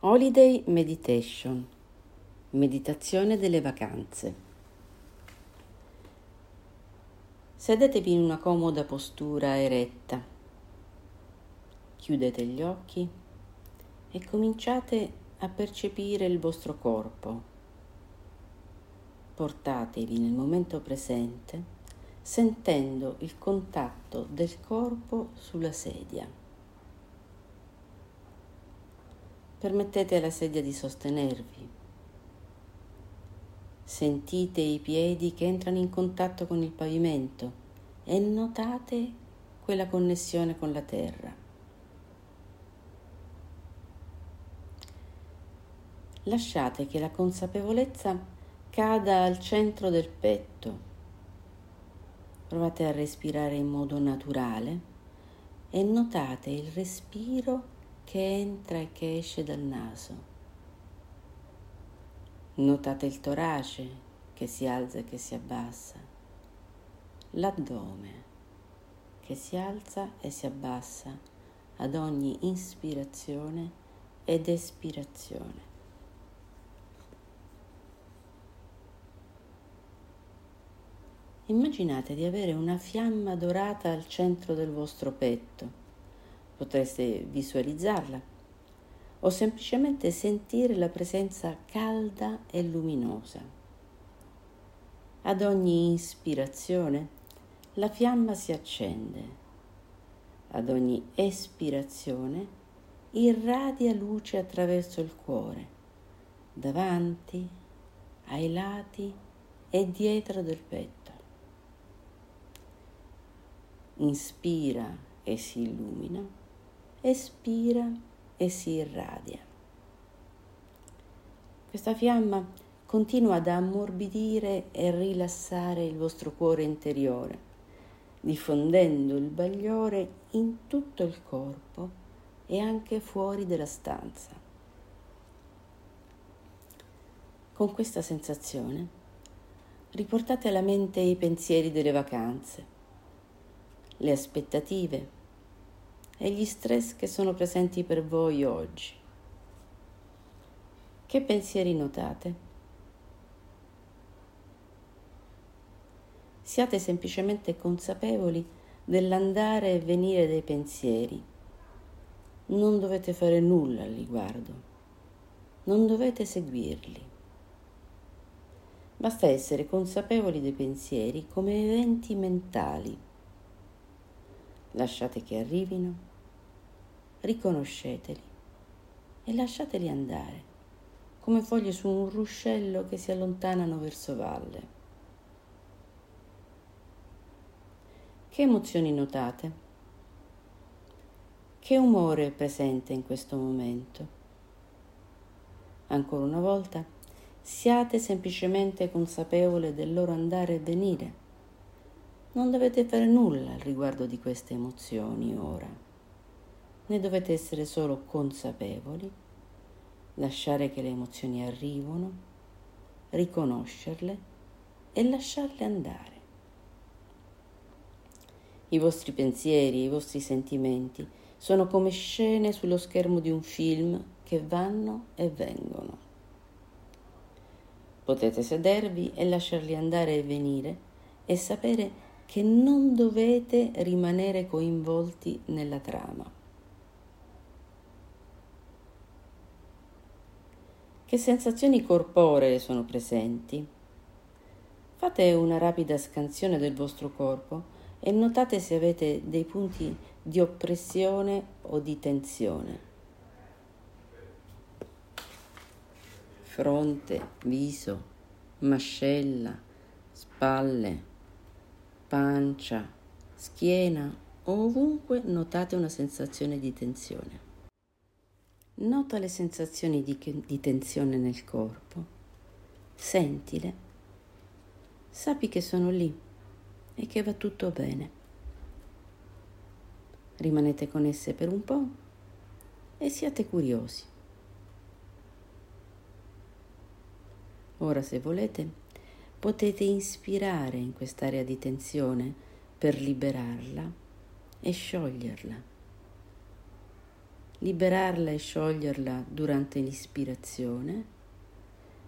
Holiday Meditation, meditazione delle vacanze. Sedetevi in una comoda postura eretta, chiudete gli occhi e cominciate a percepire il vostro corpo. Portatevi nel momento presente sentendo il contatto del corpo sulla sedia. Permettete alla sedia di sostenervi. Sentite i piedi che entrano in contatto con il pavimento e notate quella connessione con la terra. Lasciate che la consapevolezza cada al centro del petto. Provate a respirare in modo naturale e notate il respiro che entra e che esce dal naso. Notate il torace che si alza e che si abbassa, l'addome che si alza e si abbassa ad ogni ispirazione ed espirazione. Immaginate di avere una fiamma dorata al centro del vostro petto potreste visualizzarla o semplicemente sentire la presenza calda e luminosa. Ad ogni ispirazione la fiamma si accende, ad ogni espirazione irradia luce attraverso il cuore, davanti, ai lati e dietro del petto. Inspira e si illumina espira e si irradia. Questa fiamma continua ad ammorbidire e rilassare il vostro cuore interiore, diffondendo il bagliore in tutto il corpo e anche fuori della stanza. Con questa sensazione riportate alla mente i pensieri delle vacanze, le aspettative e gli stress che sono presenti per voi oggi. Che pensieri notate? Siate semplicemente consapevoli dell'andare e venire dei pensieri. Non dovete fare nulla al riguardo. Non dovete seguirli. Basta essere consapevoli dei pensieri come eventi mentali lasciate che arrivino, riconosceteli e lasciateli andare, come foglie su un ruscello che si allontanano verso valle. Che emozioni notate? Che umore è presente in questo momento? Ancora una volta, siate semplicemente consapevoli del loro andare e venire non dovete fare nulla al riguardo di queste emozioni ora. Ne dovete essere solo consapevoli, lasciare che le emozioni arrivino, riconoscerle e lasciarle andare. I vostri pensieri, i vostri sentimenti sono come scene sullo schermo di un film che vanno e vengono. Potete sedervi e lasciarli andare e venire e sapere che non dovete rimanere coinvolti nella trama. Che sensazioni corporee sono presenti? Fate una rapida scansione del vostro corpo e notate se avete dei punti di oppressione o di tensione. Fronte, viso, mascella, spalle, pancia, schiena ovunque notate una sensazione di tensione. Nota le sensazioni di, di tensione nel corpo, sentile, sappi che sono lì e che va tutto bene. Rimanete con esse per un po' e siate curiosi. Ora, se volete, potete ispirare in quest'area di tensione per liberarla e scioglierla. Liberarla e scioglierla durante l'ispirazione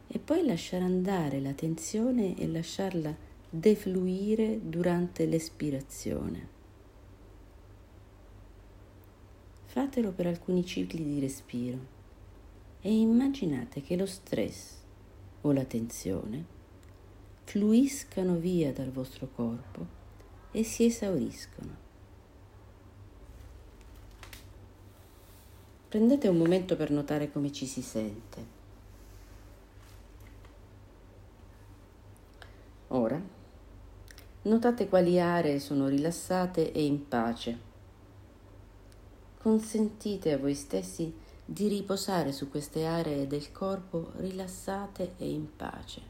e poi lasciare andare la tensione e lasciarla defluire durante l'espirazione. Fatelo per alcuni cicli di respiro e immaginate che lo stress o la tensione fluiscano via dal vostro corpo e si esauriscono. Prendete un momento per notare come ci si sente. Ora, notate quali aree sono rilassate e in pace consentite a voi stessi di riposare su queste aree del corpo rilassate e in pace.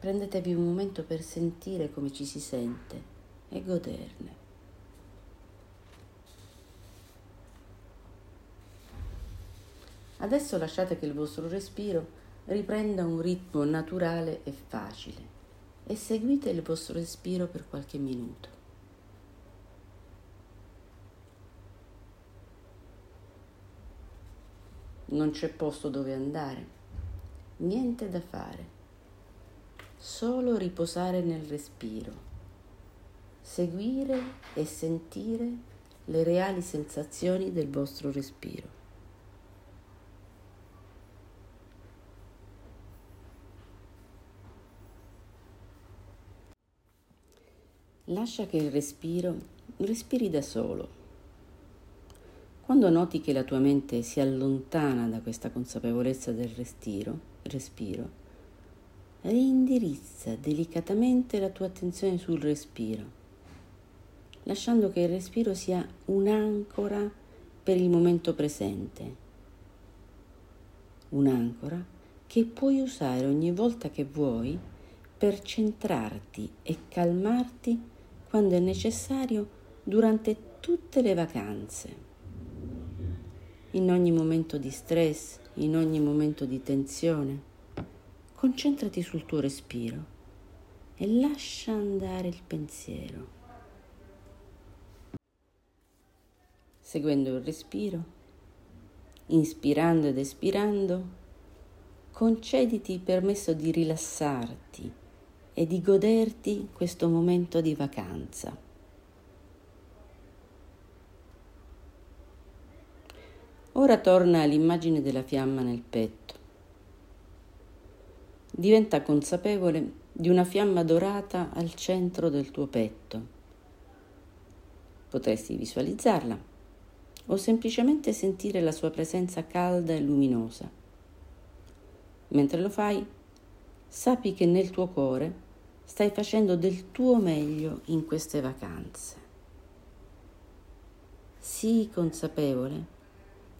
Prendetevi un momento per sentire come ci si sente e goderne. Adesso lasciate che il vostro respiro riprenda un ritmo naturale e facile e seguite il vostro respiro per qualche minuto. non c'è posto dove andare, niente da fare, solo riposare nel respiro, seguire e sentire le reali sensazioni del vostro respiro. Lascia che il respiro respiri da solo. Quando noti che la tua mente si allontana da questa consapevolezza del respiro, respiro, reindirizza delicatamente la tua attenzione sul respiro, lasciando che il respiro sia un'ancora per il momento presente, un'ancora che puoi usare ogni volta che vuoi per centrarti e calmarti quando è necessario durante tutte le vacanze in ogni momento di stress, in ogni momento di tensione. Concentrati sul tuo respiro e lascia andare il pensiero. Seguendo il respiro, inspirando ed espirando, concediti il permesso di rilassarti e di goderti questo momento di vacanza. Ora torna all'immagine della fiamma nel petto. Diventa consapevole di una fiamma dorata al centro del tuo petto. Potresti visualizzarla o semplicemente sentire la sua presenza calda e luminosa. Mentre lo fai, sappi che nel tuo cuore stai facendo del tuo meglio in queste vacanze. Sii consapevole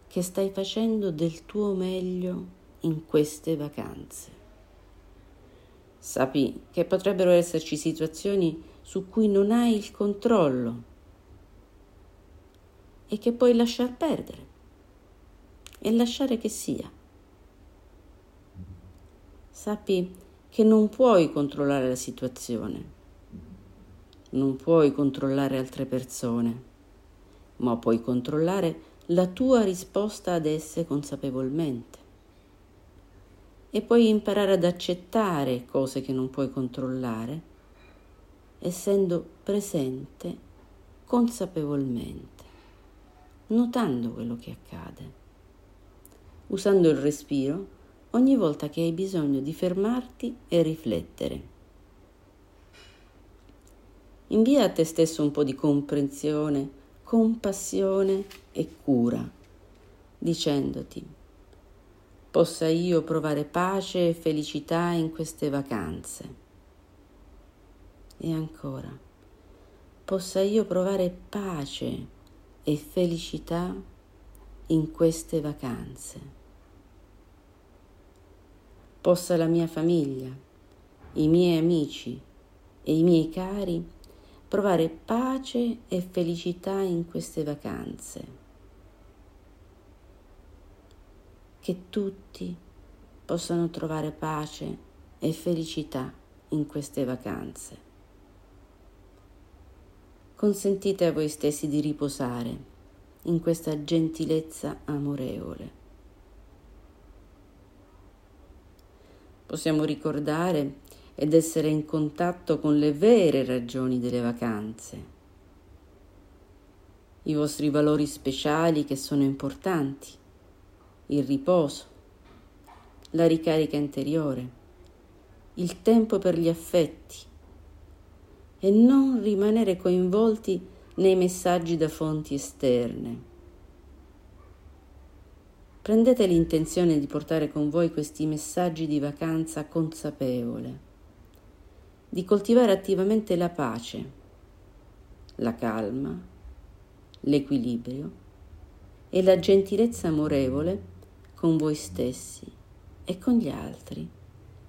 che stai facendo del tuo meglio in queste vacanze. Sappi che potrebbero esserci situazioni su cui non hai il controllo e che puoi lasciar perdere e lasciare che sia. Sappi che non puoi controllare la situazione, non puoi controllare altre persone, ma puoi controllare la tua risposta ad esse consapevolmente. E puoi imparare ad accettare cose che non puoi controllare, essendo presente consapevolmente, notando quello che accade, usando il respiro ogni volta che hai bisogno di fermarti e riflettere. Invia a te stesso un po' di comprensione compassione e cura, dicendoti, possa io provare pace e felicità in queste vacanze. E ancora, possa io provare pace e felicità in queste vacanze. Possa la mia famiglia, i miei amici e i miei cari provare pace e felicità in queste vacanze. Che tutti possano trovare pace e felicità in queste vacanze. Consentite a voi stessi di riposare in questa gentilezza amorevole. Possiamo ricordare ed essere in contatto con le vere ragioni delle vacanze, i vostri valori speciali che sono importanti, il riposo, la ricarica interiore, il tempo per gli affetti e non rimanere coinvolti nei messaggi da fonti esterne. Prendete l'intenzione di portare con voi questi messaggi di vacanza consapevole di coltivare attivamente la pace, la calma, l'equilibrio e la gentilezza amorevole con voi stessi e con gli altri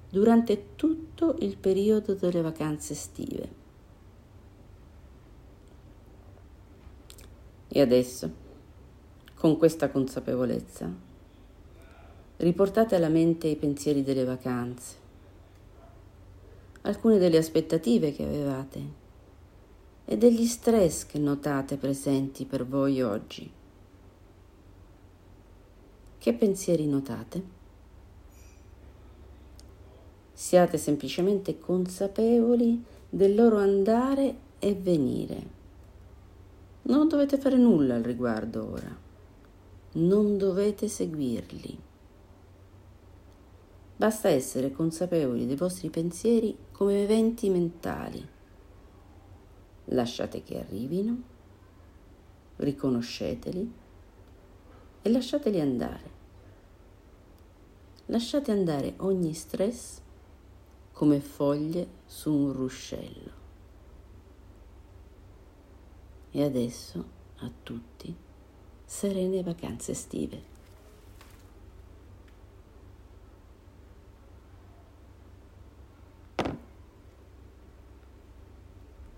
durante tutto il periodo delle vacanze estive. E adesso, con questa consapevolezza, riportate alla mente i pensieri delle vacanze alcune delle aspettative che avevate e degli stress che notate presenti per voi oggi. Che pensieri notate? Siate semplicemente consapevoli del loro andare e venire. Non dovete fare nulla al riguardo ora. Non dovete seguirli. Basta essere consapevoli dei vostri pensieri come eventi mentali. Lasciate che arrivino, riconosceteli e lasciateli andare. Lasciate andare ogni stress come foglie su un ruscello. E adesso a tutti serene vacanze estive.